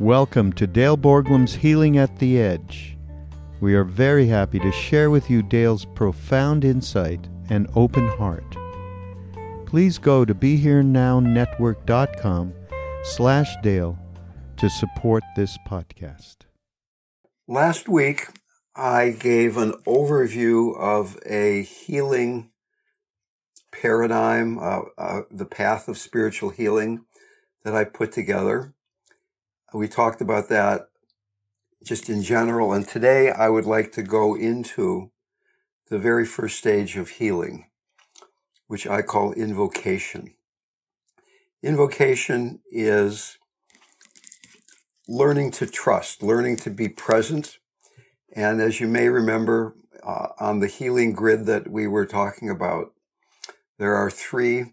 Welcome to Dale Borglum's Healing at the Edge. We are very happy to share with you Dale's profound insight and open heart. Please go to BeHereNowNetwork.com slash Dale to support this podcast. Last week, I gave an overview of a healing paradigm, uh, uh, the path of spiritual healing that I put together. We talked about that just in general. And today I would like to go into the very first stage of healing, which I call invocation. Invocation is learning to trust, learning to be present. And as you may remember uh, on the healing grid that we were talking about, there are three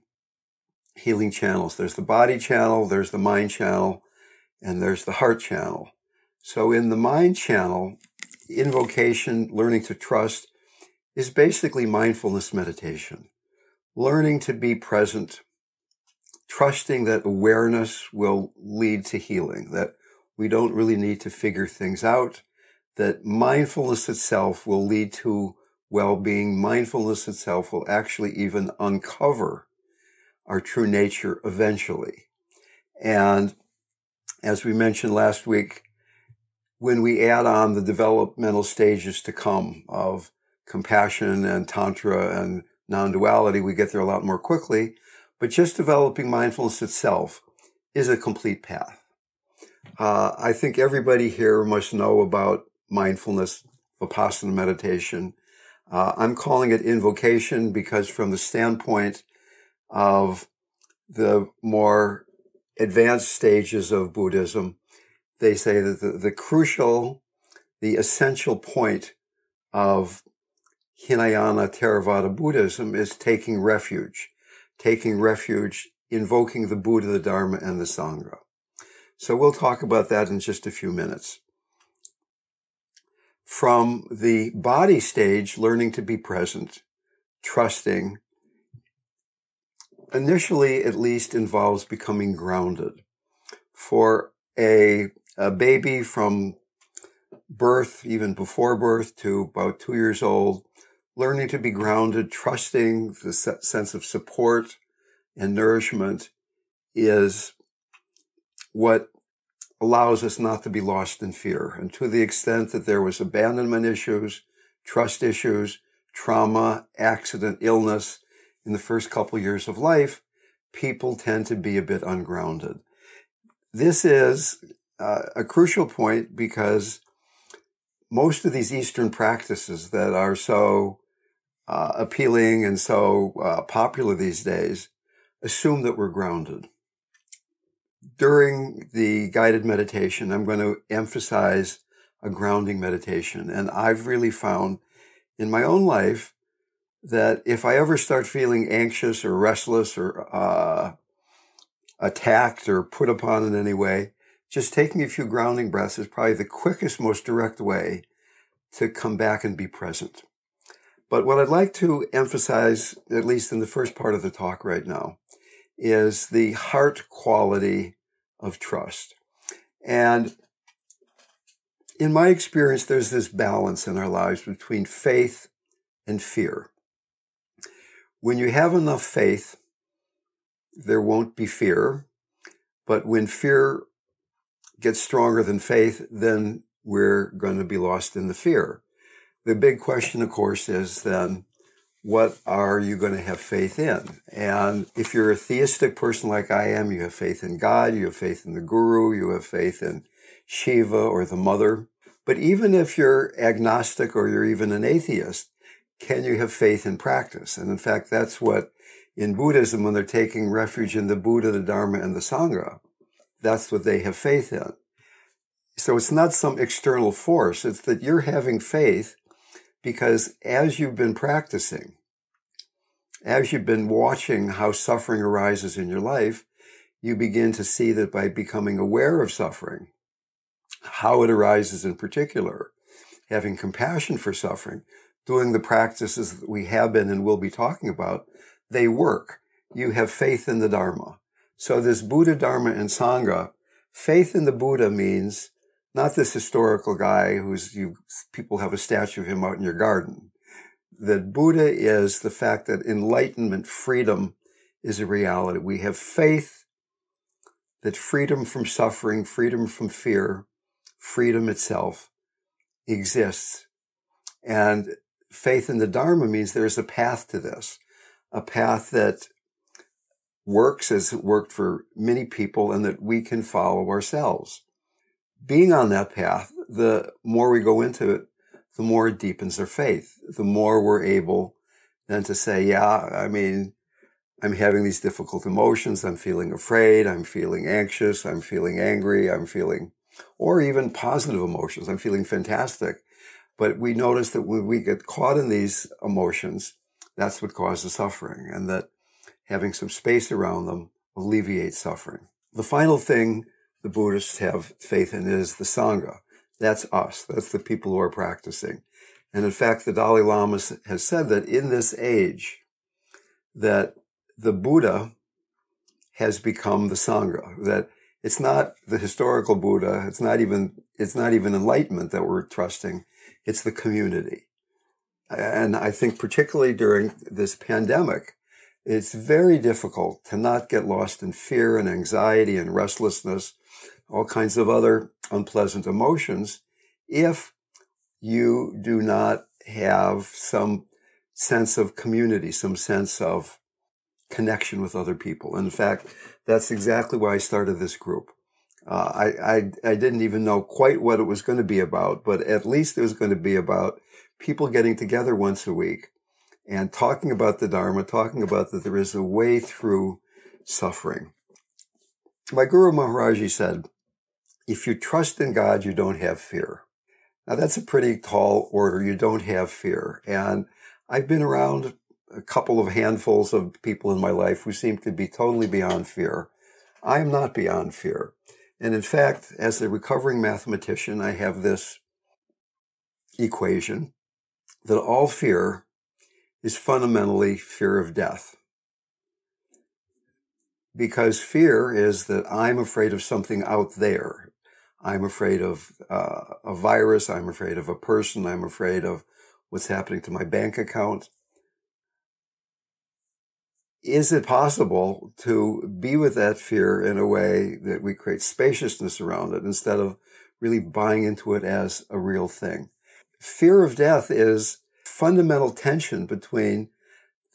healing channels. There's the body channel, there's the mind channel, and there's the heart channel. So in the mind channel, invocation, learning to trust is basically mindfulness meditation. Learning to be present, trusting that awareness will lead to healing, that we don't really need to figure things out, that mindfulness itself will lead to well-being. Mindfulness itself will actually even uncover our true nature eventually. And as we mentioned last week, when we add on the developmental stages to come of compassion and tantra and non-duality, we get there a lot more quickly. But just developing mindfulness itself is a complete path. Uh, I think everybody here must know about mindfulness, vipassana meditation. Uh, I'm calling it invocation because from the standpoint of the more advanced stages of Buddhism, they say that the, the crucial, the essential point of Hinayana Theravada Buddhism is taking refuge, taking refuge, invoking the Buddha, the Dharma, and the Sangha. So we'll talk about that in just a few minutes. From the body stage, learning to be present, trusting, initially at least involves becoming grounded. For a, a baby from birth, even before birth to about two years old, learning to be grounded, trusting the sense of support and nourishment is what allows us not to be lost in fear. And to the extent that there was abandonment issues, trust issues, trauma, accident, illness, in the first couple years of life, people tend to be a bit ungrounded. This is uh, a crucial point because most of these Eastern practices that are so uh, appealing and so uh, popular these days assume that we're grounded. During the guided meditation, I'm going to emphasize a grounding meditation. And I've really found in my own life that if I ever start feeling anxious or restless or uh, attacked or put upon in any way, just taking a few grounding breaths is probably the quickest, most direct way to come back and be present. But what I'd like to emphasize, at least in the first part of the talk right now, is the heart quality of trust. And in my experience, there's this balance in our lives between faith and fear. When you have enough faith, there won't be fear. But when fear gets stronger than faith, then we're going to be lost in the fear. The big question, of course, is then what are you going to have faith in? And if you're a theistic person like I am, you have faith in God, you have faith in the guru, you have faith in Shiva or the mother. But even if you're agnostic or you're even an atheist, can you have faith in practice? And in fact, that's what in Buddhism, when they're taking refuge in the Buddha, the Dharma, and the Sangha, that's what they have faith in. So it's not some external force. It's that you're having faith because as you've been practicing, as you've been watching how suffering arises in your life, you begin to see that by becoming aware of suffering, how it arises in particular, having compassion for suffering, doing the practices that we have been and will be talking about, they work. You have faith in the Dharma. So this Buddha, Dharma, and Sangha, faith in the Buddha means not this historical guy who's you people have a statue of him out in your garden. That Buddha is the fact that enlightenment, freedom is a reality. We have faith that freedom from suffering, freedom from fear, freedom itself exists. And faith in the Dharma means there's a path to this a path that works as it worked for many people and that we can follow ourselves. Being on that path, the more we go into it, the more it deepens our faith, the more we're able then to say, yeah, I mean, I'm having these difficult emotions. I'm feeling afraid. I'm feeling anxious. I'm feeling angry. I'm feeling, or even positive emotions. I'm feeling fantastic. But we notice that when we get caught in these emotions, that's what causes suffering and that having some space around them alleviates suffering. The final thing the Buddhists have faith in is the Sangha. That's us. That's the people who are practicing. And in fact, the Dalai Lama has said that in this age, that the Buddha has become the Sangha, that it's not the historical Buddha. It's not even, it's not even enlightenment that we're trusting. It's the community. And I think particularly during this pandemic, it's very difficult to not get lost in fear and anxiety and restlessness, all kinds of other unpleasant emotions if you do not have some sense of community, some sense of connection with other people. In fact, that's exactly why I started this group. Uh, I, I, I didn't even know quite what it was going to be about, but at least it was going to be about people getting together once a week and talking about the Dharma, talking about that there is a way through suffering. My Guru Maharaji said, if you trust in God, you don't have fear. Now that's a pretty tall order. You don't have fear. And I've been around a couple of handfuls of people in my life who seem to be totally beyond fear. I am not beyond fear. And in fact, as a recovering mathematician, I have this equation that all fear is fundamentally fear of death. Because fear is that I'm afraid of something out there. I'm afraid of uh, a virus. I'm afraid of a person. I'm afraid of what's happening to my bank account. Is it possible to be with that fear in a way that we create spaciousness around it instead of really buying into it as a real thing? fear of death is fundamental tension between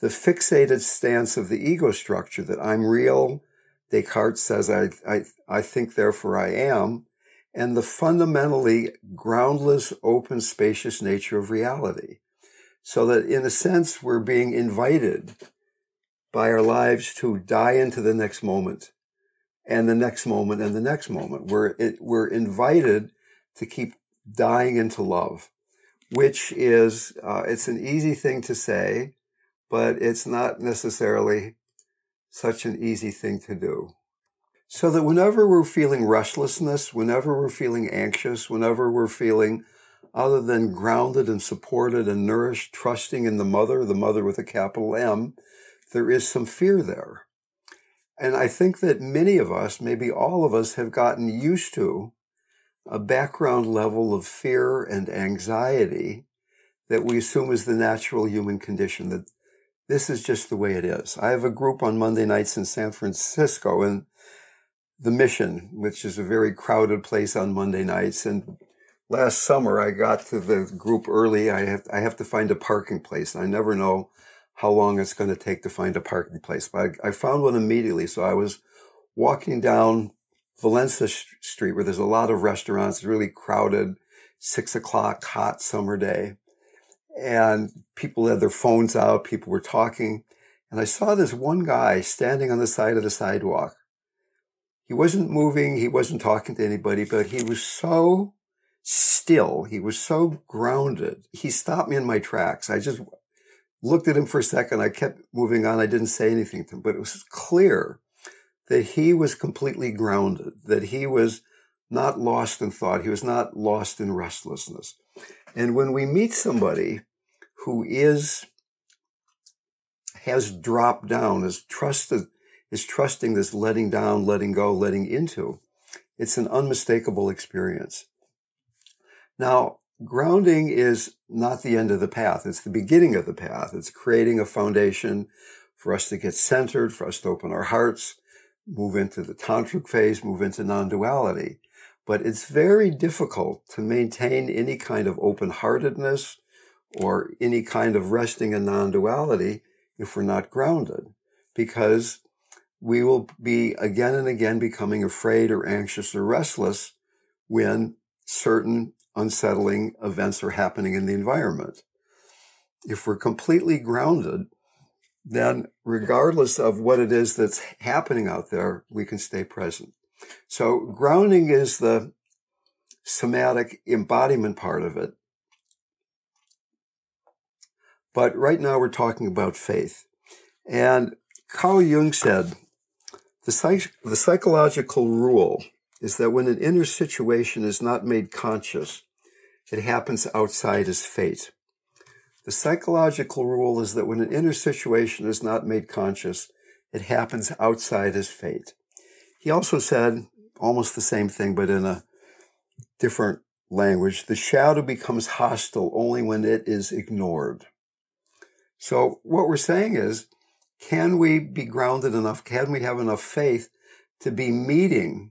the fixated stance of the ego structure that I'm real. Descartes says, I, I, I think, therefore I am, and the fundamentally groundless, open, spacious nature of reality. So that in a sense, we're being invited by our lives to die into the next moment and the next moment and the next moment. We're, it, we're invited to keep dying into love, which is, uh, it's an easy thing to say, but it's not necessarily such an easy thing to do. So that whenever we're feeling restlessness, whenever we're feeling anxious, whenever we're feeling other than grounded and supported and nourished, trusting in the mother, the mother with a capital M, there is some fear there. And I think that many of us, maybe all of us, have gotten used to a background level of fear and anxiety that we assume is the natural human condition, that this is just the way it is. I have a group on Monday nights in San Francisco and the Mission, which is a very crowded place on Monday nights. And last summer I got to the group early. I have, I have to find a parking place. I never know how long it's going to take to find a parking place. But I, I found one immediately. So I was walking down Valencia Street where there's a lot of restaurants, really crowded, six o'clock, hot summer day. And people had their phones out. People were talking. And I saw this one guy standing on the side of the sidewalk. He wasn't moving. He wasn't talking to anybody, but he was so still. He was so grounded. He stopped me in my tracks. I just looked at him for a second. I kept moving on. I didn't say anything to him, but it was clear that he was completely grounded, that he was not lost in thought. He was not lost in restlessness. And when we meet somebody who is, has dropped down, is trusted, is trusting this letting down, letting go, letting into, it's an unmistakable experience. Now, grounding is not the end of the path. It's the beginning of the path. It's creating a foundation for us to get centered, for us to open our hearts, move into the tantric phase, move into non-duality. But it's very difficult to maintain any kind of open-heartedness or any kind of resting in non-duality if we're not grounded because we will be again and again becoming afraid or anxious or restless when certain unsettling events are happening in the environment. If we're completely grounded, then regardless of what it is that's happening out there, we can stay present. So grounding is the somatic embodiment part of it. But right now we're talking about faith. And Carl Jung said, the, psych- the psychological rule is that when an inner situation is not made conscious, it happens outside as fate. The psychological rule is that when an inner situation is not made conscious, it happens outside as fate. He also said almost the same thing, but in a different language. The shadow becomes hostile only when it is ignored. So what we're saying is, can we be grounded enough? Can we have enough faith to be meeting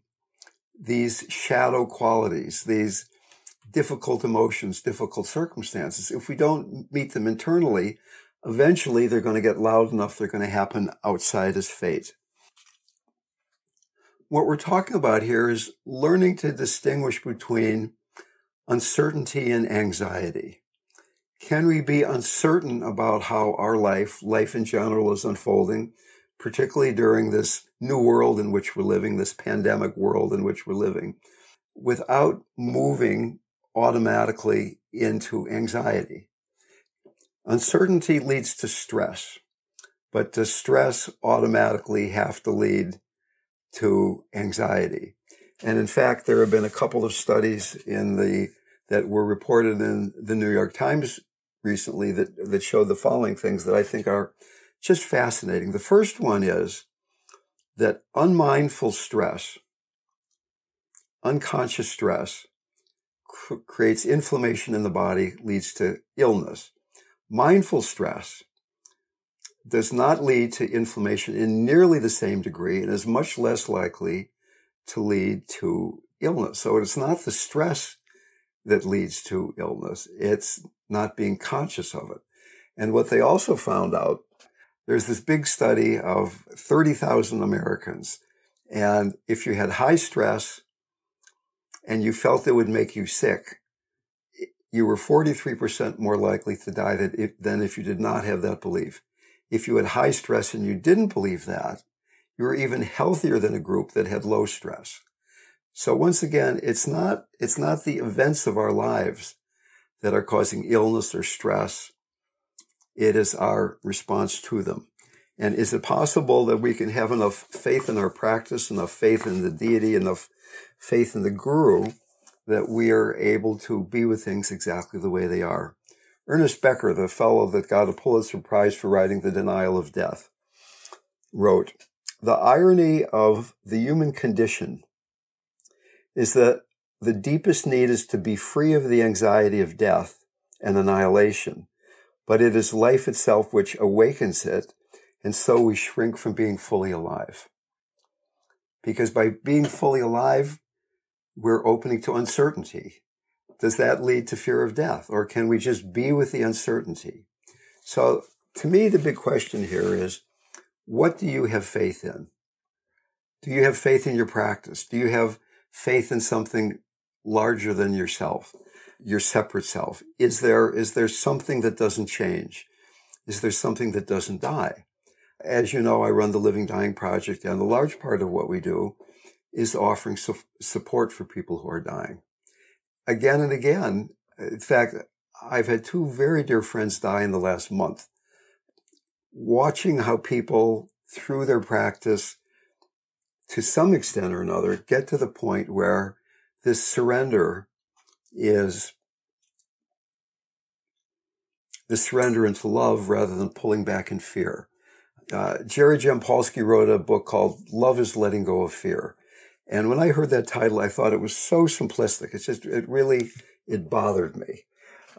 these shadow qualities, these difficult emotions, difficult circumstances. If we don't meet them internally, eventually they're going to get loud enough, they're going to happen outside as fate. What we're talking about here is learning to distinguish between uncertainty and anxiety. Can we be uncertain about how our life, life in general, is unfolding, particularly during this new world in which we're living, this pandemic world in which we're living, without moving automatically into anxiety. Uncertainty leads to stress, but does stress automatically have to lead to anxiety? And in fact, there have been a couple of studies in the that were reported in the New York Times recently that, that show the following things that I think are just fascinating. The first one is that unmindful stress, unconscious stress cr- creates inflammation in the body, leads to illness. Mindful stress does not lead to inflammation in nearly the same degree and is much less likely to lead to illness. So it's not the stress that leads to illness. It's not being conscious of it. And what they also found out, there's this big study of 30,000 Americans. And if you had high stress, and you felt it would make you sick, you were 43% more likely to die than if you did not have that belief. If you had high stress and you didn't believe that, you were even healthier than a group that had low stress. So once again, it's not, it's not the events of our lives that are causing illness or stress. It is our response to them. And is it possible that we can have enough faith in our practice, enough faith in the deity, enough faith in the guru that we are able to be with things exactly the way they are? Ernest Becker, the fellow that got a Pulitzer Prize for writing The Denial of Death, wrote, The irony of the human condition is that the deepest need is to be free of the anxiety of death and annihilation, but it is life itself which awakens it, and so we shrink from being fully alive. Because by being fully alive, we're opening to uncertainty. Does that lead to fear of death, or can we just be with the uncertainty? So, to me, the big question here is what do you have faith in? Do you have faith in your practice? Do you have faith in something larger than yourself, your separate self? Is there, is there something that doesn't change? Is there something that doesn't die? As you know, I run the Living Dying Project, and a large part of what we do is offering su- support for people who are dying. Again and again, in fact, I've had two very dear friends die in the last month. Watching how people, through their practice, to some extent or another, get to the point where this surrender is the surrender into love rather than pulling back in fear. Uh, Jerry Jampolsky wrote a book called Love is Letting Go of Fear. And when I heard that title, I thought it was so simplistic. It's just, it really, it bothered me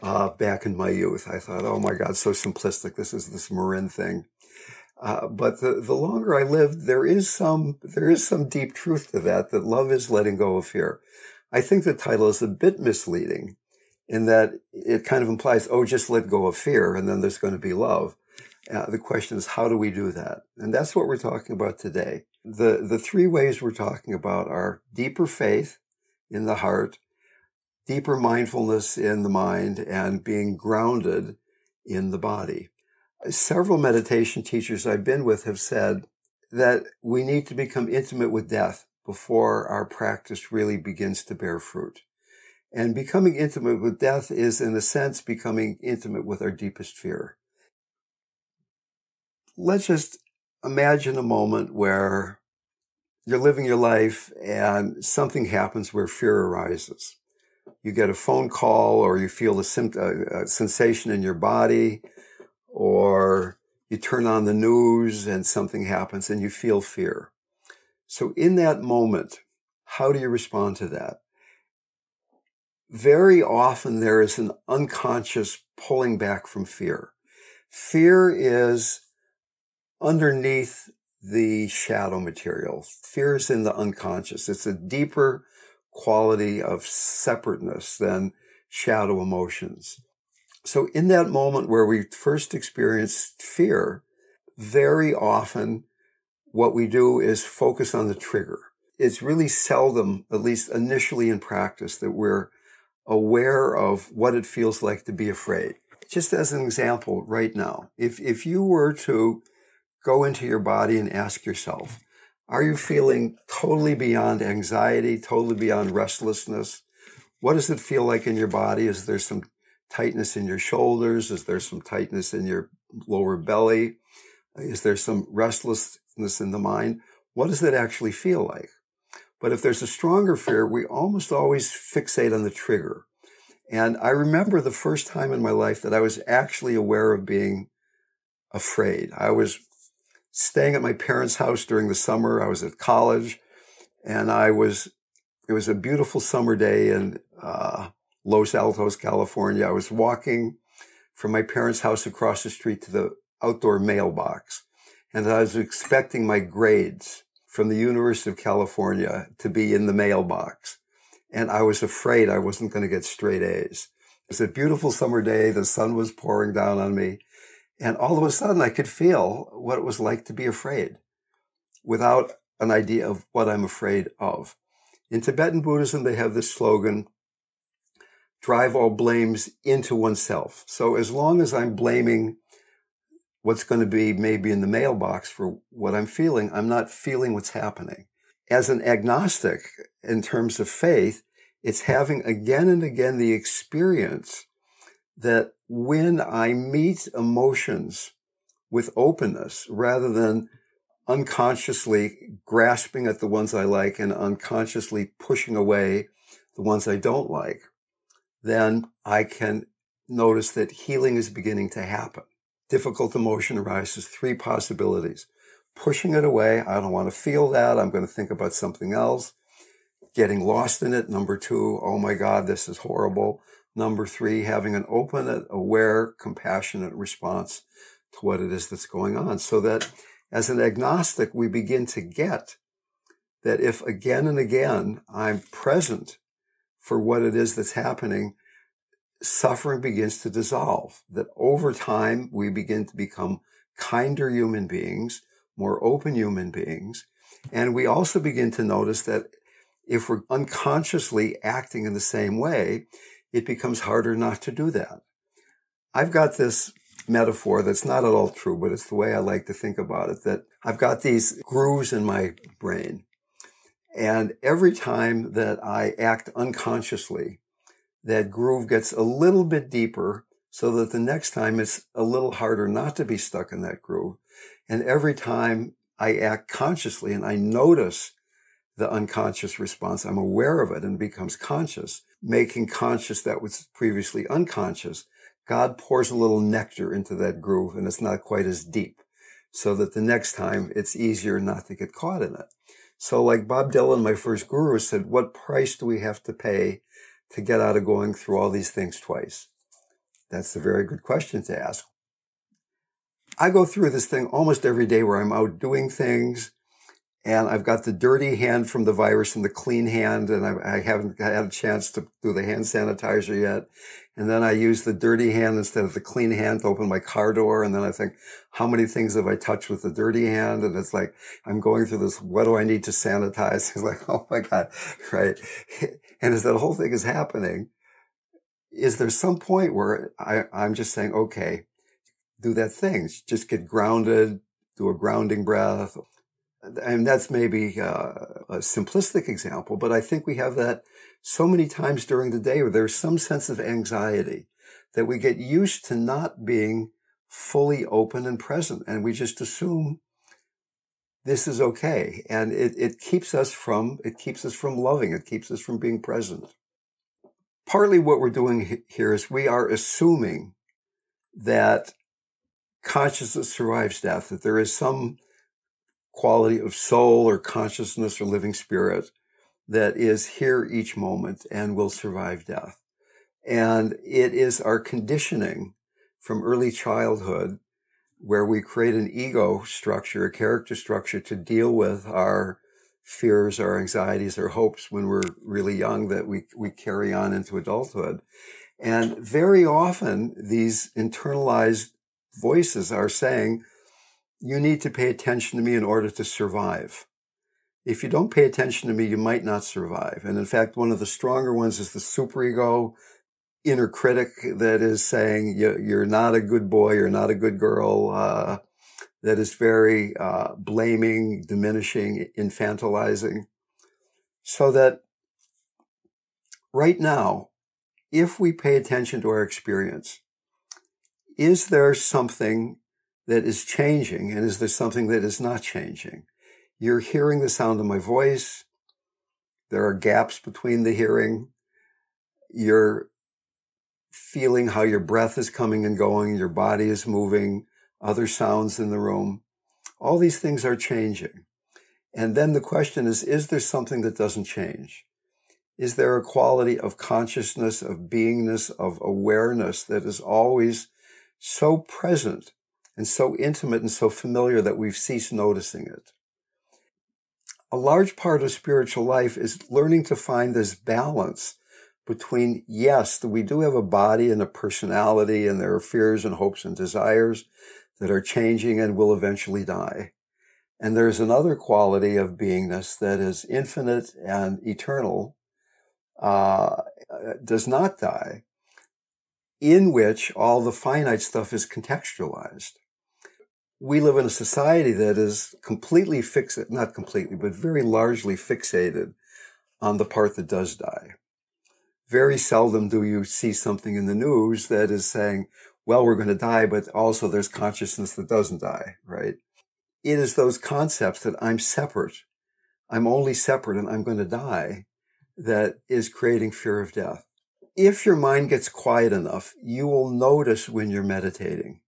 uh, back in my youth. I thought, oh my God, so simplistic. This is this Marin thing. Uh, but the, the longer I lived, there is some, there is some deep truth to that, that love is letting go of fear. I think the title is a bit misleading in that it kind of implies, oh, just let go of fear and then there's going to be love. Uh, the question is, how do we do that? And that's what we're talking about today. The, the three ways we're talking about are deeper faith in the heart, deeper mindfulness in the mind, and being grounded in the body. Several meditation teachers I've been with have said that we need to become intimate with death before our practice really begins to bear fruit. And becoming intimate with death is, in a sense, becoming intimate with our deepest fear. Let's just imagine a moment where you're living your life and something happens where fear arises. You get a phone call or you feel a, sim- a, a sensation in your body or you turn on the news and something happens and you feel fear. So in that moment, how do you respond to that? Very often there is an unconscious pulling back from fear. Fear is underneath the shadow material. Fear is in the unconscious. It's a deeper quality of separateness than shadow emotions. So in that moment where we first experience fear, very often what we do is focus on the trigger. It's really seldom, at least initially in practice, that we're aware of what it feels like to be afraid. Just as an example right now, if, if you were to go into your body and ask yourself, are you feeling totally beyond anxiety, totally beyond restlessness? What does it feel like in your body? Is there some tightness in your shoulders? Is there some tightness in your lower belly? Is there some restlessness in the mind? What does that actually feel like? But if there's a stronger fear, we almost always fixate on the trigger. And I remember the first time in my life that I was actually aware of being afraid. I was staying at my parents' house during the summer. I was at college and I was, it was a beautiful summer day in, uh, Los Altos, California. I was walking from my parents' house across the street to the outdoor mailbox. And I was expecting my grades from the University of California to be in the mailbox. And I was afraid I wasn't going to get straight A's. It was a beautiful summer day. The sun was pouring down on me. And all of a sudden I could feel what it was like to be afraid without an idea of what I'm afraid of. In Tibetan Buddhism, they have this slogan, drive all blames into oneself. So as long as I'm blaming what's going to be maybe in the mailbox for what I'm feeling, I'm not feeling what's happening. As an agnostic, in terms of faith, it's having again and again the experience that when I meet emotions with openness rather than unconsciously grasping at the ones I like and unconsciously pushing away the ones I don't like, then I can notice that healing is beginning to happen. Difficult emotion arises, three possibilities. Pushing it away, I don't want to feel that, I'm going to think about something else. Getting lost in it, number two, oh my God, this is horrible. Number three, having an open, aware, compassionate response to what it is that's going on. So that as an agnostic, we begin to get that if again and again I'm present for what it is that's happening, suffering begins to dissolve. That over time, we begin to become kinder human beings, more open human beings. And we also begin to notice that if we're unconsciously acting in the same way, it becomes harder not to do that. I've got this metaphor that's not at all true, but it's the way I like to think about it that I've got these grooves in my brain. And every time that I act unconsciously, that groove gets a little bit deeper so that the next time it's a little harder not to be stuck in that groove. And every time I act consciously and I notice the unconscious response, I'm aware of it and becomes conscious, making conscious that was previously unconscious. God pours a little nectar into that groove and it's not quite as deep so that the next time it's easier not to get caught in it. So like Bob Dylan, my first guru said, what price do we have to pay to get out of going through all these things twice? That's a very good question to ask. I go through this thing almost every day where I'm out doing things and I've got the dirty hand from the virus and the clean hand, and I, I, haven't had a chance to do the hand sanitizer yet. And then I use the dirty hand instead of the clean hand to open my car door. And then I think, how many things have I touched with the dirty hand? And it's like, I'm going through this. What do I need to sanitize? It's like, oh my God. Right. And as that whole thing is happening, is there some point where I, I'm just saying, okay, do that thing. Just get grounded, do a grounding breath, and that's maybe uh, a simplistic example, but I think we have that so many times during the day where there's some sense of anxiety that we get used to not being fully open and present. And we just assume this is okay. And it, it keeps us from, it keeps us from loving. It keeps us from being present. Partly what we're doing here is we are assuming that consciousness survives death, that there is some quality of soul or consciousness or living spirit that is here each moment and will survive death. And it is our conditioning from early childhood where we create an ego structure, a character structure to deal with our fears, our anxieties, our hopes when we're really young that we, we carry on into adulthood. And very often these internalized voices are saying, you need to pay attention to me in order to survive. If you don't pay attention to me, you might not survive. And in fact, one of the stronger ones is the superego inner critic that is saying you're not a good boy, you're not a good girl, uh, that is very uh, blaming, diminishing, infantilizing. So that right now, if we pay attention to our experience, is there something that is changing and is there something that is not changing? You're hearing the sound of my voice. There are gaps between the hearing. You're feeling how your breath is coming and going. Your body is moving. Other sounds in the room. All these things are changing. And then the question is, is there something that doesn't change? Is there a quality of consciousness, of beingness, of awareness that is always so present and so intimate and so familiar that we've ceased noticing it. A large part of spiritual life is learning to find this balance between, yes, we do have a body and a personality and there are fears and hopes and desires that are changing and will eventually die. And there's another quality of beingness that is infinite and eternal, uh, does not die, in which all the finite stuff is contextualized. We live in a society that is completely fixed, not completely, but very largely fixated on the part that does die. Very seldom do you see something in the news that is saying, well, we're going to die, but also there's consciousness that doesn't die, right? It is those concepts that I'm separate. I'm only separate and I'm going to die that is creating fear of death. If your mind gets quiet enough, you will notice when you're meditating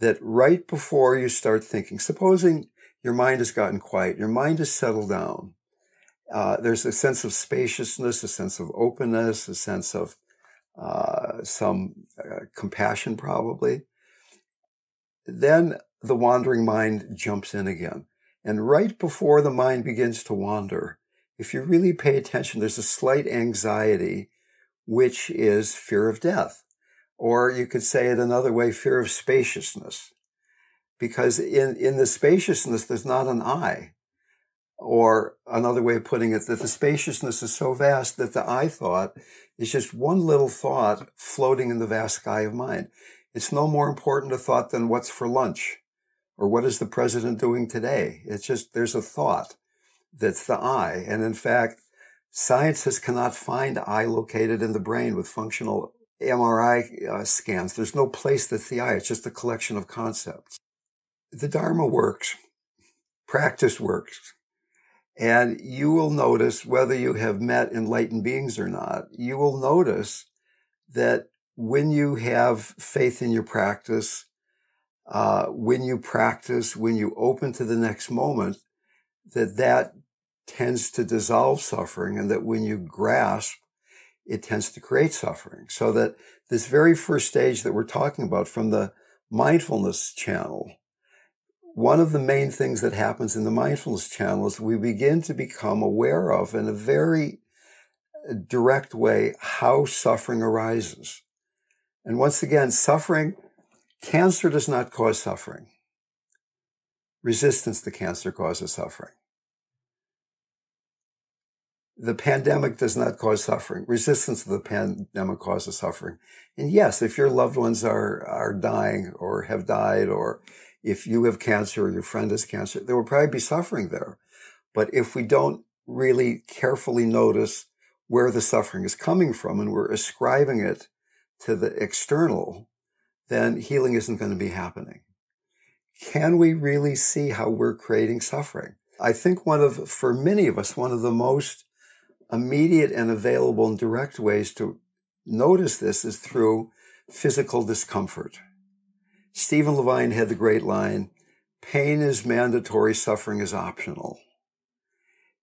that right before you start thinking, supposing your mind has gotten quiet, your mind has settled down, uh, there's a sense of spaciousness, a sense of openness, a sense of uh, some uh, compassion, probably. Then the wandering mind jumps in again. And right before the mind begins to wander, if you really pay attention, there's a slight anxiety, which is fear of death. Or you could say it another way, fear of spaciousness. Because in, in the spaciousness, there's not an I. Or another way of putting it, that the spaciousness is so vast that the I thought is just one little thought floating in the vast sky of mind. It's no more important a thought than what's for lunch or what is the president doing today. It's just, there's a thought that's the I. And in fact, scientists cannot find I located in the brain with functional MRI uh, scans. There's no place that's the I. It's just a collection of concepts. The Dharma works. Practice works. And you will notice whether you have met enlightened beings or not, you will notice that when you have faith in your practice, uh, when you practice, when you open to the next moment, that that tends to dissolve suffering and that when you grasp, it tends to create suffering. So that this very first stage that we're talking about from the mindfulness channel, one of the main things that happens in the mindfulness channel is we begin to become aware of in a very uh, direct way how suffering arises. And once again, suffering, cancer does not cause suffering. Resistance to cancer causes suffering. The pandemic does not cause suffering. Resistance to the pandemic causes suffering. And yes, if your loved ones are, are dying or have died or if you have cancer or your friend has cancer, there will probably be suffering there. But if we don't really carefully notice where the suffering is coming from and we're ascribing it to the external, then healing isn't going to be happening. Can we really see how we're creating suffering? I think one of, for many of us, one of the most immediate and available and direct ways to notice this is through physical discomfort. Stephen Levine had the great line pain is mandatory, suffering is optional.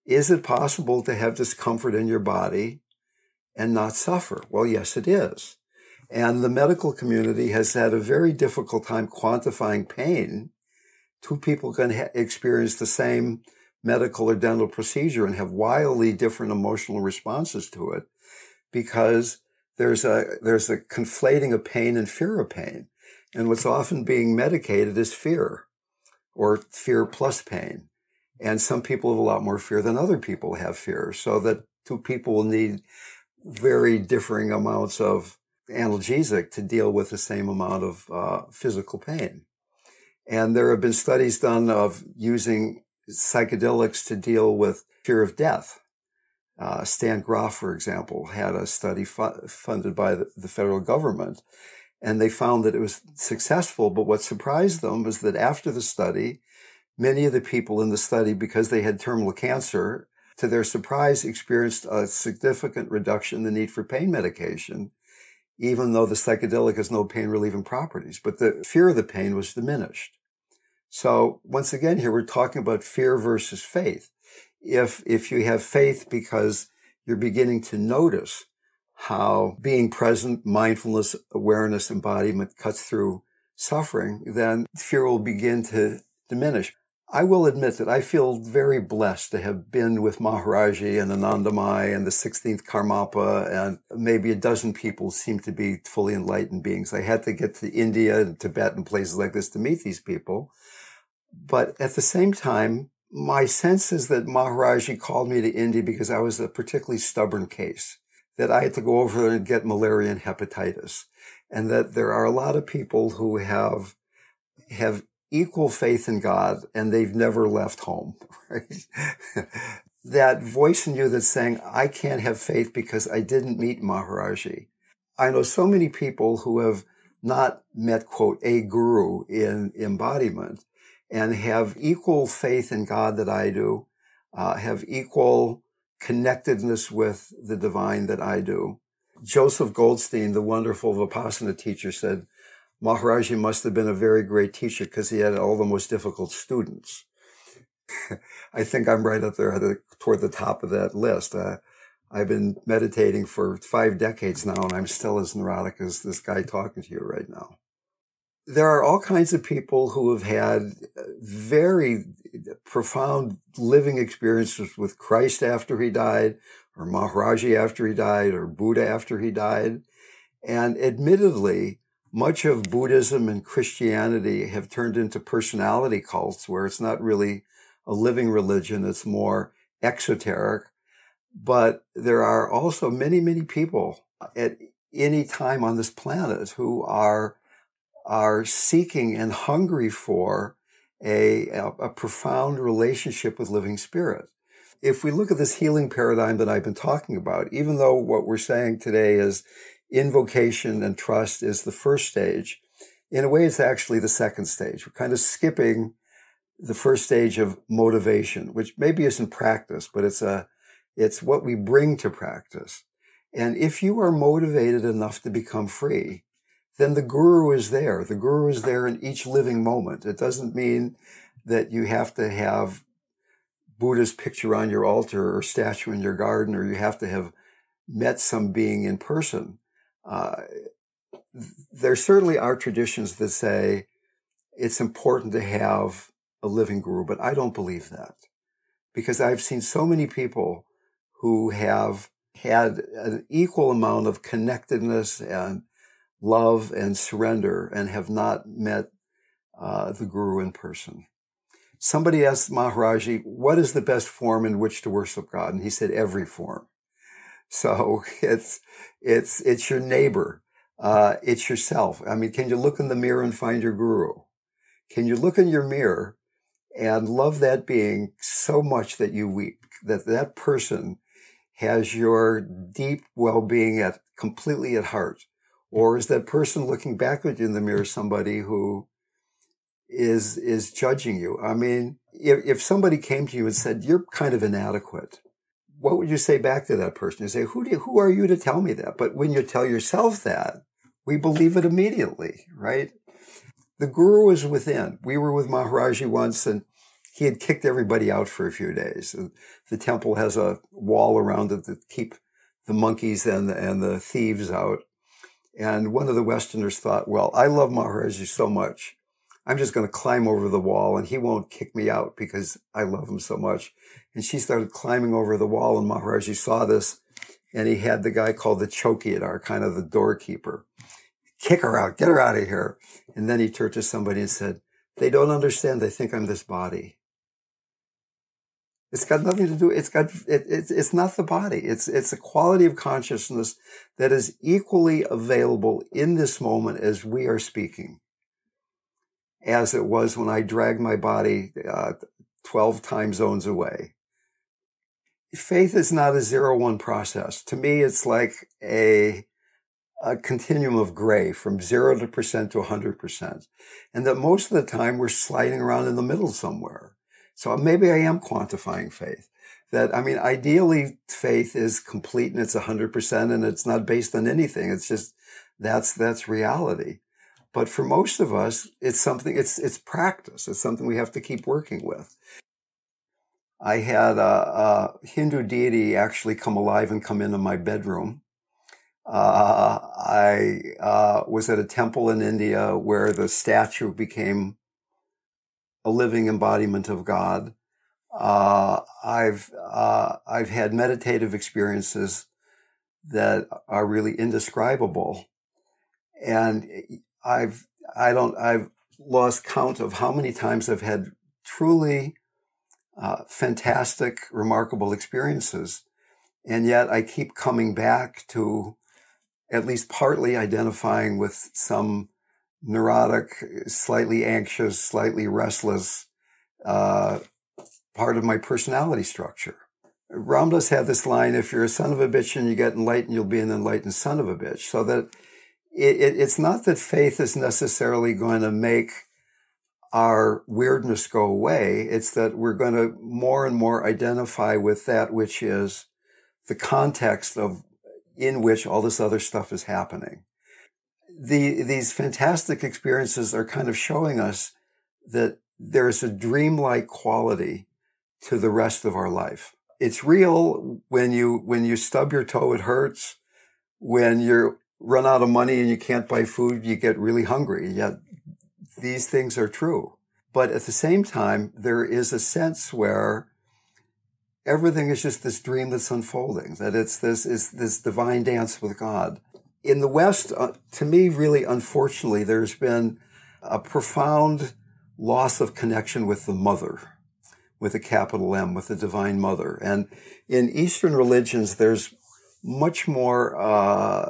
Is it possible to have discomfort in your body and not suffer? Well, yes, it is. And the medical community has had a very difficult time quantifying pain. Two people can ha- experience the same medical or dental procedure and have wildly different emotional responses to it because there's a, there's a conflating of pain and fear of pain. And what's often being medicated is fear or fear plus pain. And some people have a lot more fear than other people have fear. So that two people will need very differing amounts of analgesic to deal with the same amount of uh, physical pain. And there have been studies done of using psychedelics to deal with fear of death. Uh, Stan Grof, for example, had a study fu- funded by the, the federal government and they found that it was successful. But what surprised them was that after the study, many of the people in the study, because they had terminal cancer, to their surprise, experienced a significant reduction in the need for pain medication, even though the psychedelic has no pain relieving properties. But the fear of the pain was diminished. So once again, here we're talking about fear versus faith. If, if you have faith because you're beginning to notice how being present, mindfulness, awareness, embodiment cuts through suffering, then fear will begin to diminish. I will admit that I feel very blessed to have been with Maharaji and Anandamayi and the 16th Karmapa and maybe a dozen people seem to be fully enlightened beings. I had to get to India and Tibet and places like this to meet these people. But at the same time, my sense is that Maharaji called me to India because I was a particularly stubborn case, that I had to go over there and get malaria and hepatitis, and that there are a lot of people who have have equal faith in God and they've never left home, right? that voice in you that's saying, I can't have faith because I didn't meet Maharaji. I know so many people who have not met, quote, a guru in embodiment and have equal faith in God that I do, uh, have equal connectedness with the divine that I do. Joseph Goldstein, the wonderful Vipassana teacher, said, Maharaji must have been a very great teacher because he had all the most difficult students. I think I'm right up there the, toward the top of that list. Uh, I've been meditating for five decades now, and I'm still as neurotic as this guy talking to you right now. There are all kinds of people who have had very profound living experiences with Christ after he died, or Maharaji after he died, or Buddha after he died. And admittedly, much of Buddhism and Christianity have turned into personality cults where it's not really a living religion. It's more exoteric. But there are also many, many people at any time on this planet who are, are seeking and hungry for a, a, a profound relationship with living spirit. If we look at this healing paradigm that I've been talking about, even though what we're saying today is invocation and trust is the first stage, in a way, it's actually the second stage. We're kind of skipping the first stage of motivation, which maybe isn't practice, but it's a, it's what we bring to practice. And if you are motivated enough to become free, then the guru is there. The guru is there in each living moment. It doesn't mean that you have to have Buddha's picture on your altar or statue in your garden, or you have to have met some being in person. Uh, there certainly are traditions that say it's important to have a living guru, but I don't believe that because I've seen so many people who have had an equal amount of connectedness and love and surrender and have not met uh, the guru in person. Somebody asked Maharaji, what is the best form in which to worship God? And he said, every form. So it's, it's, it's your neighbor. Uh, it's yourself. I mean, can you look in the mirror and find your guru? Can you look in your mirror and love that being so much that you weep, that that person has your deep well-being at completely at heart? Or is that person looking back at you in the mirror somebody who is, is judging you? I mean, if, if somebody came to you and said, you're kind of inadequate, what would you say back to that person? You say, who do you, who are you to tell me that? But when you tell yourself that, we believe it immediately, right? The guru is within. We were with Maharaji once and he had kicked everybody out for a few days. The temple has a wall around it to keep the monkeys and the, and the thieves out. And one of the Westerners thought, well, I love Maharaji so much. I'm just going to climb over the wall and he won't kick me out because I love him so much. And she started climbing over the wall and Maharaji saw this and he had the guy called the chowkidar, kind of the doorkeeper kick her out, get her out of here. And then he turned to somebody and said, they don't understand. They think I'm this body. It's got nothing to do. It's got, it, it's, not the body. It's, it's a quality of consciousness that is equally available in this moment as we are speaking, as it was when I dragged my body uh, 12 time zones away. Faith is not a zero one process. To me, it's like a, a continuum of gray from zero to percent to 100%. And that most of the time we're sliding around in the middle somewhere. So maybe I am quantifying faith. That, I mean, ideally faith is complete and it's 100% and it's not based on anything. It's just, that's, that's reality. But for most of us, it's something, it's, it's practice. It's something we have to keep working with. I had a, a Hindu deity actually come alive and come into my bedroom uh, I uh, was at a temple in India where the statue became a living embodiment of God. Uh, I've uh, I've had meditative experiences that are really indescribable, and I've I don't I've lost count of how many times I've had truly uh, fantastic, remarkable experiences. And yet I keep coming back to at least partly identifying with some neurotic, slightly anxious, slightly restless uh, part of my personality structure. Ram Dass had this line, if you're a son of a bitch and you get enlightened, you'll be an enlightened son of a bitch. So that it, it, it's not that faith is necessarily going to make our weirdness go away. It's that we're going to more and more identify with that which is the context of in which all this other stuff is happening. The, these fantastic experiences are kind of showing us that there's a dreamlike quality to the rest of our life. It's real when you, when you stub your toe, it hurts. When you run out of money and you can't buy food, you get really hungry. Yet these things are true. But at the same time, there is a sense where everything is just this dream that's unfolding, that it's this, is this divine dance with God. In the West, uh, to me, really, unfortunately, there's been a profound loss of connection with the mother, with a capital M, with the divine mother. And in Eastern religions, there's much more uh,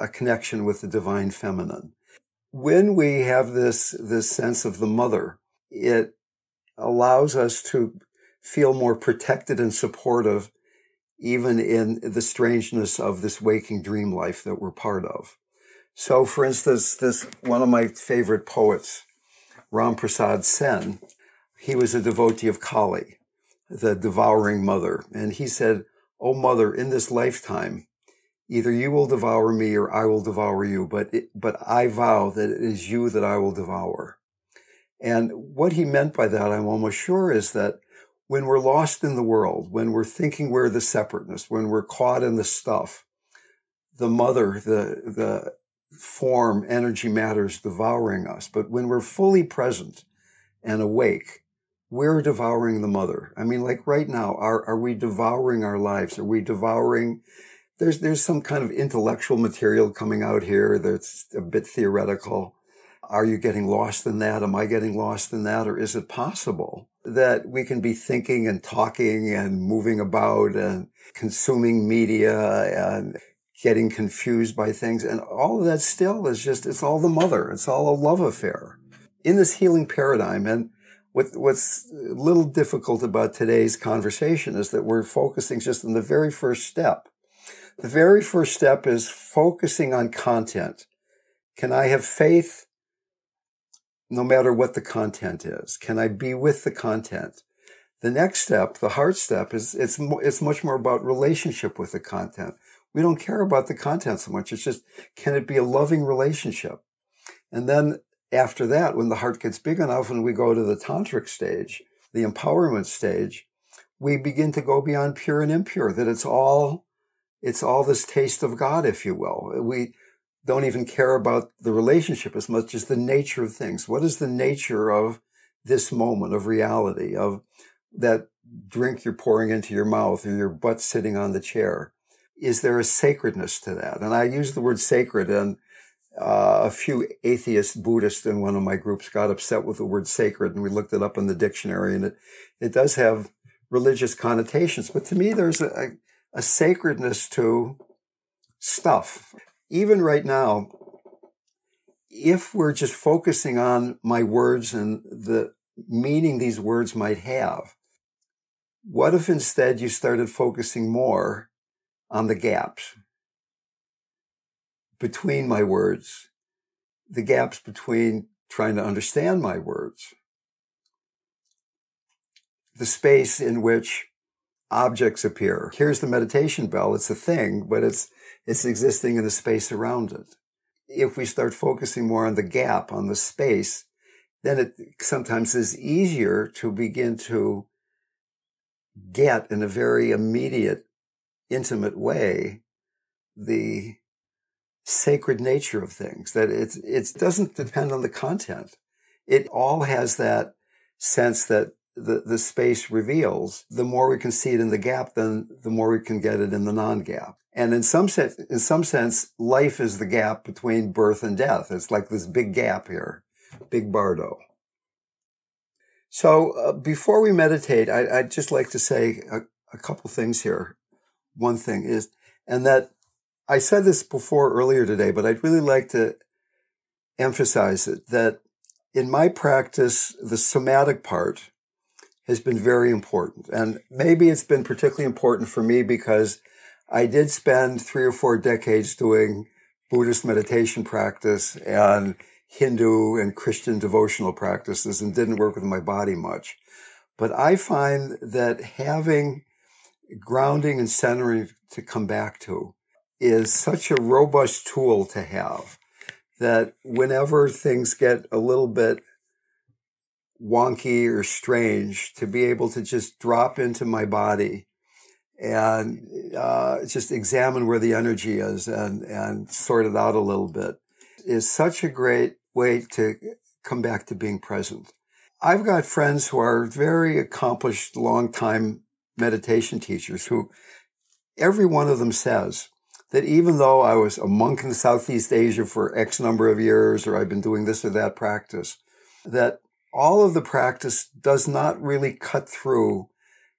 a, a connection with the divine feminine. When we have this this sense of the mother, it allows us to feel more protected and supportive, even in the strangeness of this waking dream life that we're part of. So, for instance, this one of my favorite poets, Ram Prasad Sen, he was a devotee of Kali, the devouring mother. And he said, Oh mother, in this lifetime, either you will devour me or I will devour you, but, it, but I vow that it is you that I will devour. And what he meant by that, I'm almost sure, is that when we're lost in the world, when we're thinking we're the separateness, when we're caught in the stuff, the mother, the, the form, energy matters devouring us. But when we're fully present and awake, we're devouring the mother. I mean, like right now, are, are we devouring our lives? Are we devouring? There's, there's some kind of intellectual material coming out here that's a bit theoretical. Are you getting lost in that? Am I getting lost in that? Or is it possible that we can be thinking and talking and moving about and consuming media and getting confused by things? And all of that still is just, it's all the mother. It's all a love affair in this healing paradigm. And what, what's a little difficult about today's conversation is that we're focusing just on the very first step. The very first step is focusing on content. Can I have faith no matter what the content is? Can I be with the content? The next step, the heart step, is it's it's much more about relationship with the content. We don't care about the content so much. It's just can it be a loving relationship? And then after that, when the heart gets big enough and we go to the tantric stage, the empowerment stage, we begin to go beyond pure and impure. That it's all it's all this taste of God, if you will. We don't even care about the relationship as much as the nature of things. What is the nature of this moment of reality, of that drink you're pouring into your mouth or your butt sitting on the chair? Is there a sacredness to that? And I use the word sacred and uh, a few atheist Buddhists in one of my groups got upset with the word sacred and we looked it up in the dictionary and it, it does have religious connotations. But to me, there's a, a sacredness to stuff even right now, if we're just focusing on my words and the meaning these words might have, what if instead you started focusing more on the gaps between my words, the gaps between trying to understand my words, the space in which objects appear. Here's the meditation bell. It's a thing, but it's it's existing in the space around it. If we start focusing more on the gap, on the space, then it sometimes is easier to begin to get in a very immediate, intimate way the sacred nature of things, that it, it doesn't depend on the content. It all has that sense that the, the space reveals, the more we can see it in the gap, then the more we can get it in the non-gap. And in some sense, in some sense, life is the gap between birth and death. It's like this big gap here, big bardo. So uh, before we meditate, I, would just like to say a, a couple things here. One thing is, and that I said this before earlier today, but I'd really like to emphasize it that in my practice, the somatic part has been very important. And maybe it's been particularly important for me because I did spend three or four decades doing Buddhist meditation practice and Hindu and Christian devotional practices and didn't work with my body much. But I find that having grounding and centering to come back to is such a robust tool to have that whenever things get a little bit wonky or strange, to be able to just drop into my body and uh, just examine where the energy is and, and sort it out a little bit is such a great way to come back to being present. I've got friends who are very accomplished, long-time meditation teachers who every one of them says that even though I was a monk in Southeast Asia for X number of years, or I've been doing this or that practice, that all of the practice does not really cut through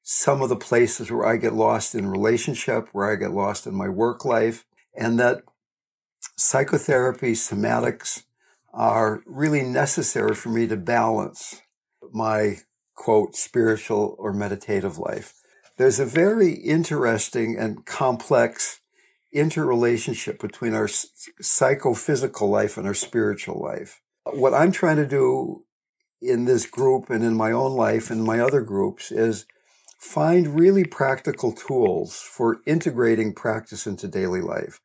some of the places where I get lost in relationship, where I get lost in my work life, and that psychotherapy, somatics, are really necessary for me to balance my quote spiritual or meditative life. There's a very interesting and complex interrelationship between our psychophysical life and our spiritual life. What I'm trying to do in this group and in my own life and my other groups is find really practical tools for integrating practice into daily life.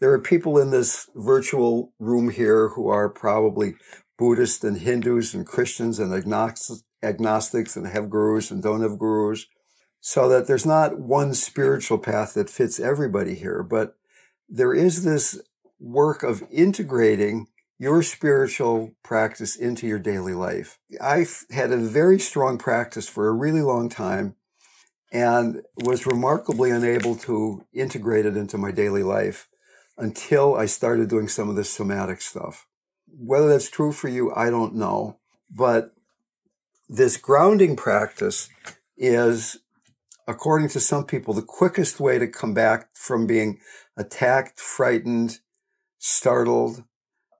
There are people in this virtual room here who are probably Buddhists and Hindus and Christians and agnostics and have gurus and don't have gurus. So that there's not one spiritual path that fits everybody here, but there is this work of integrating your spiritual practice into your daily life. I've had a very strong practice for a really long time and was remarkably unable to integrate it into my daily life until I started doing some of this somatic stuff. Whether that's true for you, I don't know. But this grounding practice is, according to some people, the quickest way to come back from being attacked, frightened, startled.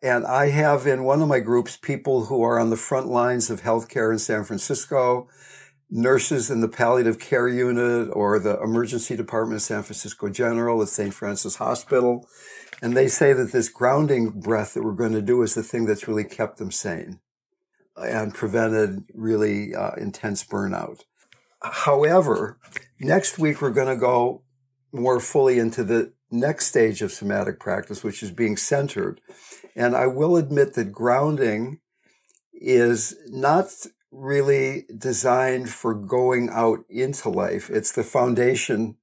And I have in one of my groups people who are on the front lines of healthcare in San Francisco nurses in the palliative care unit or the emergency department of San Francisco General at St. Francis Hospital. And they say that this grounding breath that we're going to do is the thing that's really kept them sane and prevented really uh, intense burnout. However, next week we're going to go more fully into the next stage of somatic practice, which is being centered. And I will admit that grounding is not really designed for going out into life. It's the foundation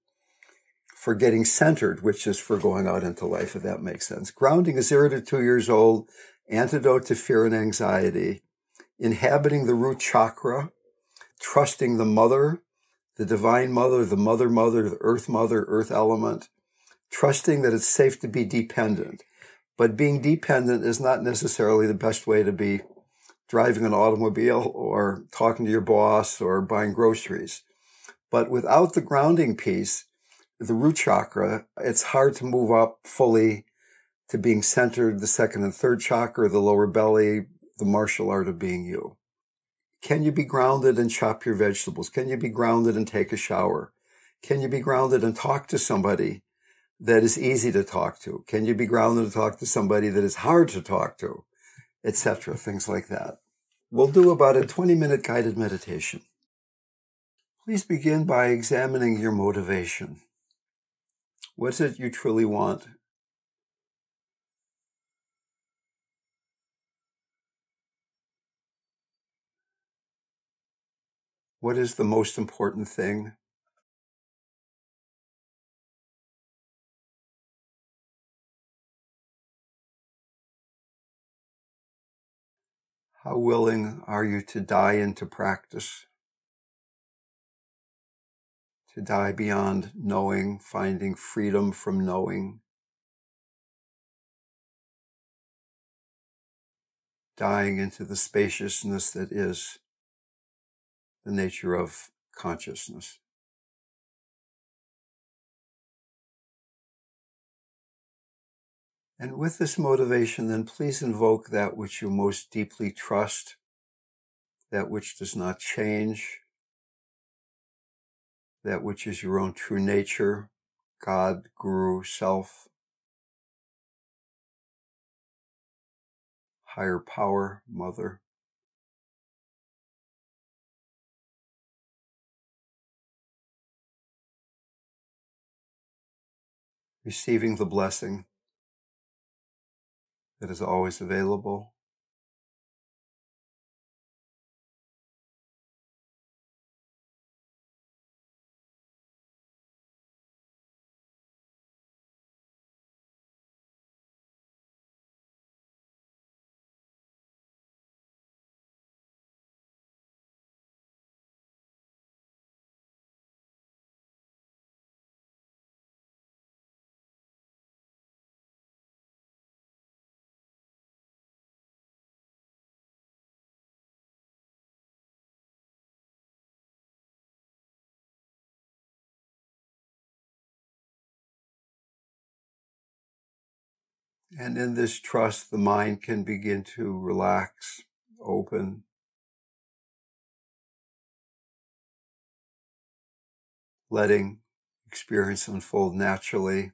for getting centered, which is for going out into life, if that makes sense. Grounding is zero to two years old, antidote to fear and anxiety, inhabiting the root chakra, trusting the mother, the divine mother, the mother mother, the earth mother, earth element, trusting that it's safe to be dependent. But being dependent is not necessarily the best way to be driving an automobile or talking to your boss or buying groceries. But without the grounding piece, the root chakra, it's hard to move up fully to being centered, the second and third chakra, the lower belly, the martial art of being you. Can you be grounded and chop your vegetables? Can you be grounded and take a shower? Can you be grounded and talk to somebody that is easy to talk to? Can you be grounded to talk to somebody that is hard to talk to? etc., things like that. We'll do about a 20 minute guided meditation. Please begin by examining your motivation. What's it you truly want? What is the most important thing? How willing are you to die into practice? To die beyond knowing, finding freedom from knowing. Dying into the spaciousness that is the nature of consciousness. And with this motivation, then please invoke that which you most deeply trust, that which does not change, that which is your own true nature, God, Guru, Self, higher power, Mother. Receiving the blessing that is always available. And in this trust, the mind can begin to relax, open. Letting experience unfold naturally.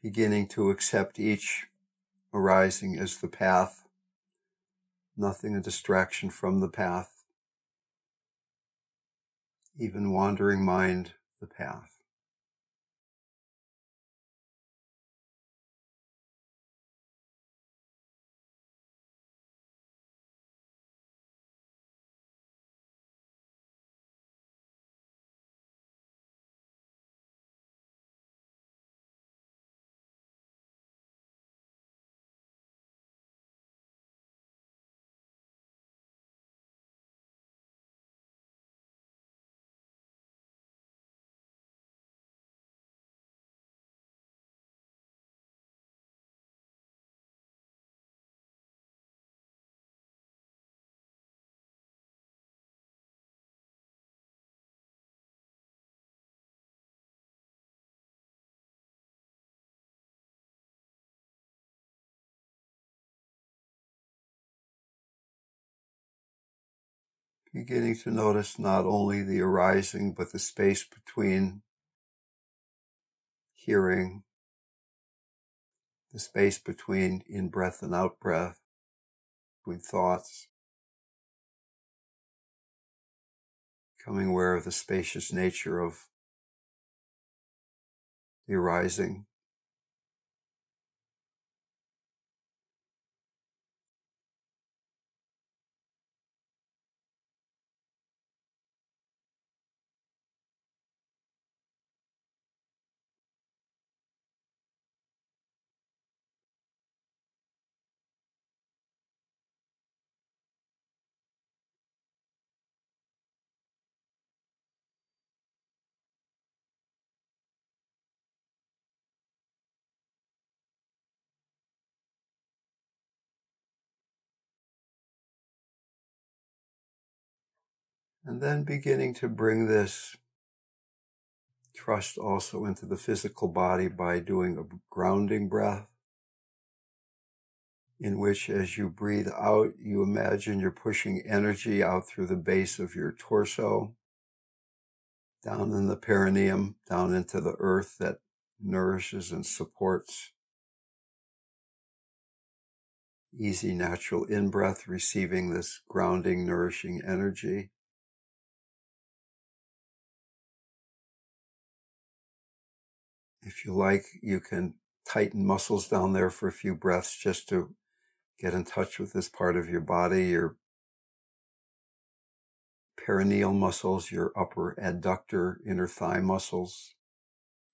Beginning to accept each arising as the path, nothing a distraction from the path, even wandering mind, the path. Beginning to notice not only the arising, but the space between hearing, the space between in breath and out breath, between thoughts, becoming aware of the spacious nature of the arising. And then beginning to bring this trust also into the physical body by doing a grounding breath, in which as you breathe out, you imagine you're pushing energy out through the base of your torso, down in the perineum, down into the earth that nourishes and supports. Easy, natural in breath, receiving this grounding, nourishing energy. If you like, you can tighten muscles down there for a few breaths just to get in touch with this part of your body, your perineal muscles, your upper adductor, inner thigh muscles,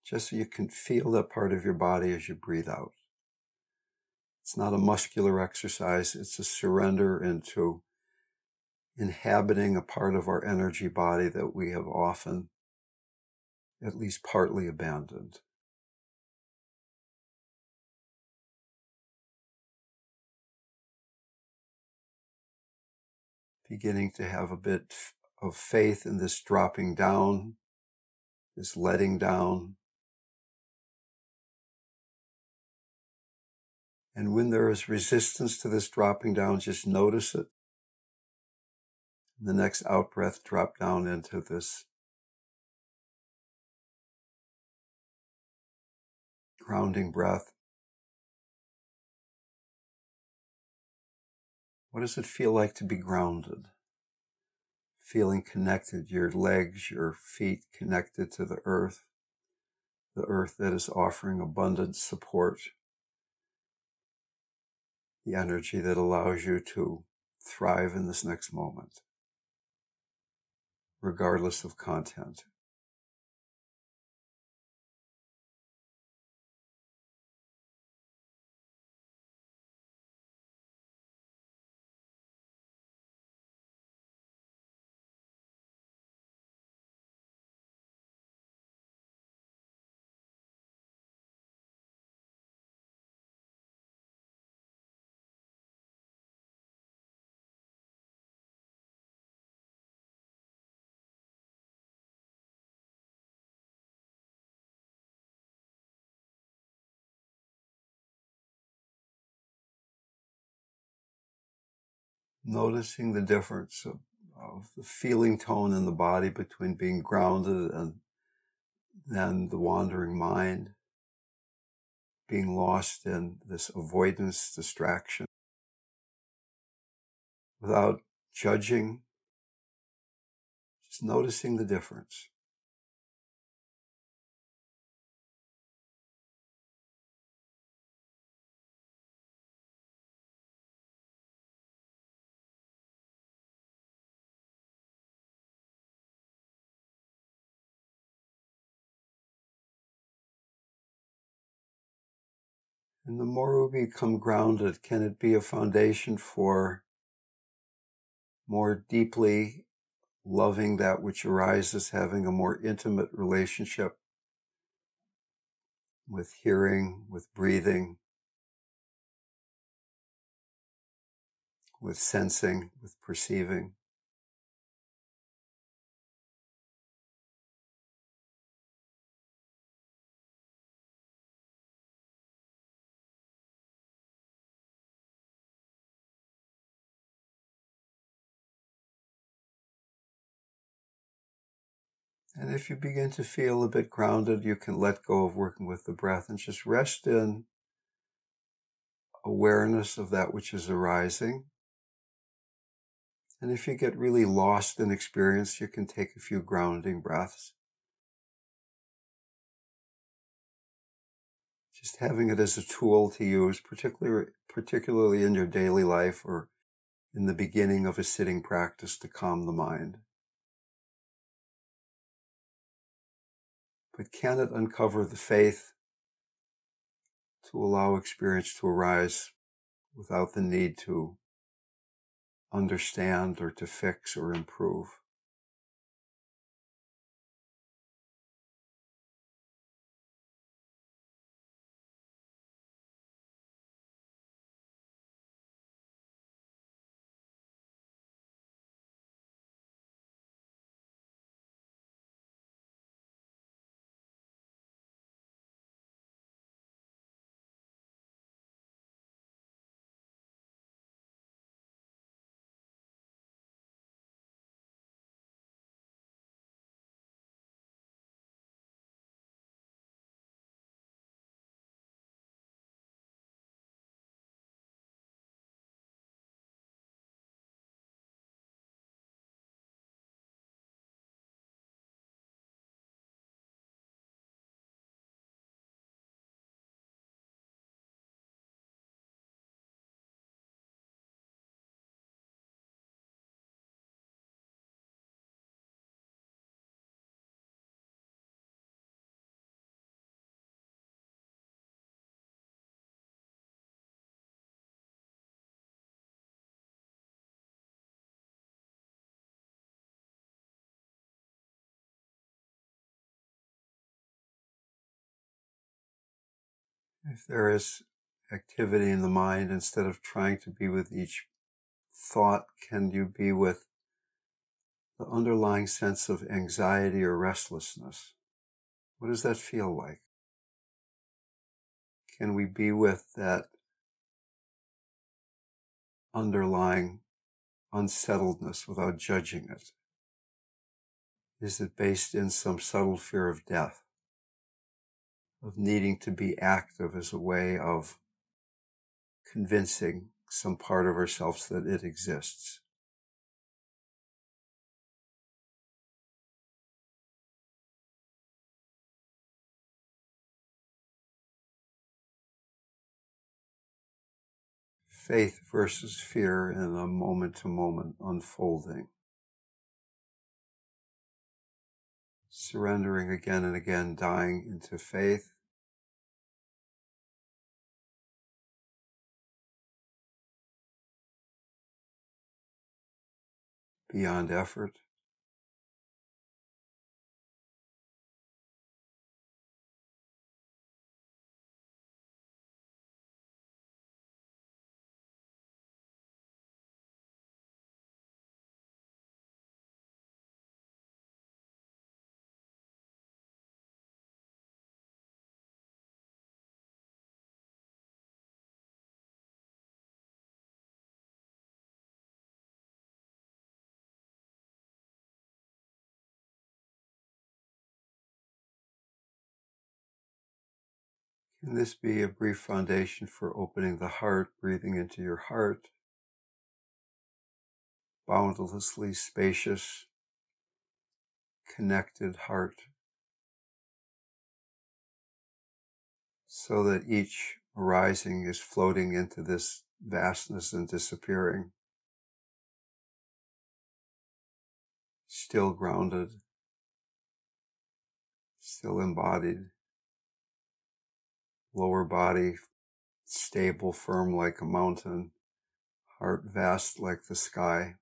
just so you can feel that part of your body as you breathe out. It's not a muscular exercise, it's a surrender into inhabiting a part of our energy body that we have often, at least partly, abandoned. Beginning to have a bit of faith in this dropping down, this letting down. And when there is resistance to this dropping down, just notice it. The next out breath, drop down into this grounding breath. What does it feel like to be grounded? Feeling connected, your legs, your feet connected to the earth, the earth that is offering abundant support, the energy that allows you to thrive in this next moment, regardless of content. Noticing the difference of, of, the feeling tone in the body between being grounded and then the wandering mind, being lost in this avoidance distraction? Without judging, just noticing the difference. And the more we become grounded, can it be a foundation for more deeply loving that which arises, having a more intimate relationship with hearing, with breathing, with sensing, with perceiving? And if you begin to feel a bit grounded, you can let go of working with the breath and just rest in awareness of that which is arising. And if you get really lost in experience, you can take a few grounding breaths. Just having it as a tool to use, particularly, particularly in your daily life or in the beginning of a sitting practice to calm the mind. But can it uncover the faith to allow experience to arise without the need to understand or to fix or improve? If there is activity in the mind, instead of trying to be with each thought can you be with the underlying sense of anxiety or restlessness? What does that feel like? Can we be with that underlying unsettledness without judging it? Is it based in some subtle fear of death, of needing to be active as a way of convincing some part of ourselves that it exists? faith versus fear in a moment to moment unfolding. Surrendering again and again, dying into faith. Beyond effort. Can this be a brief foundation for opening the heart, breathing into your heart? Boundlessly spacious, connected heart. So that each arising is floating into this vastness and disappearing. Still grounded, still embodied lower body stable, firm like a mountain, heart vast like the sky.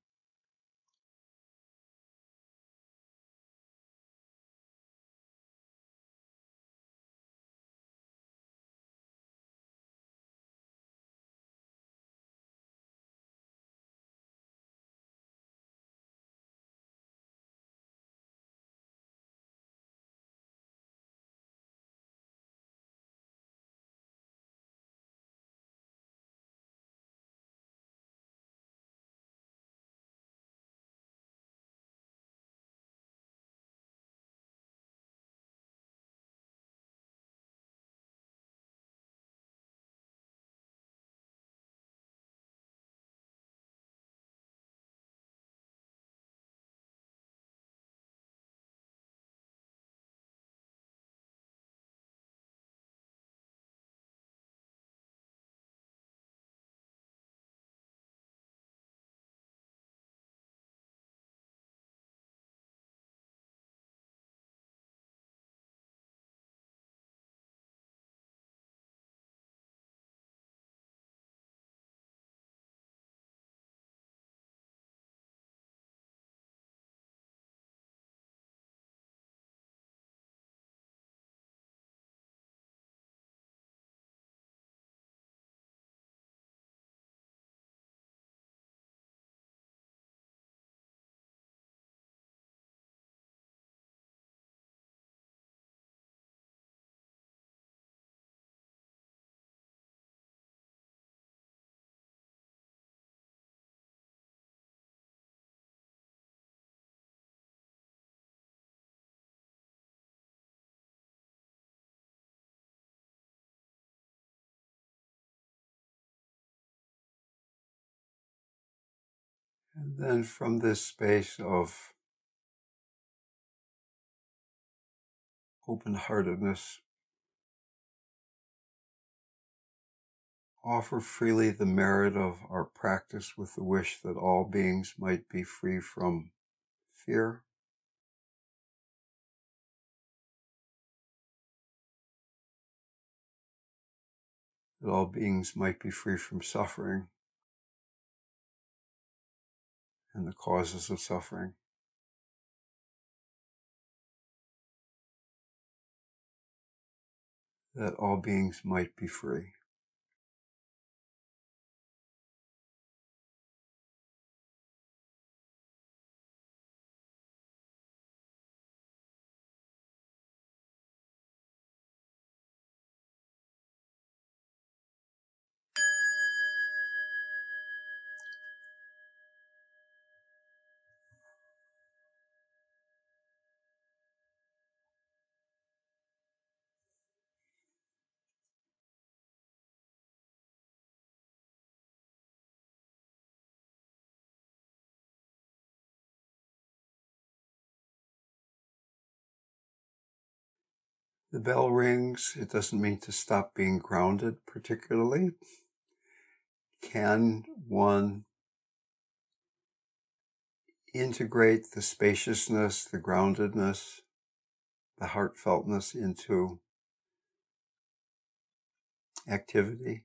And then from this space of open heartedness, offer freely the merit of our practice with the wish that all beings might be free from fear. That all beings might be free from suffering. And the causes of suffering. That all beings might be free. The bell rings, it doesn't mean to stop being grounded particularly. Can one integrate the spaciousness, the groundedness, the heartfeltness into activity?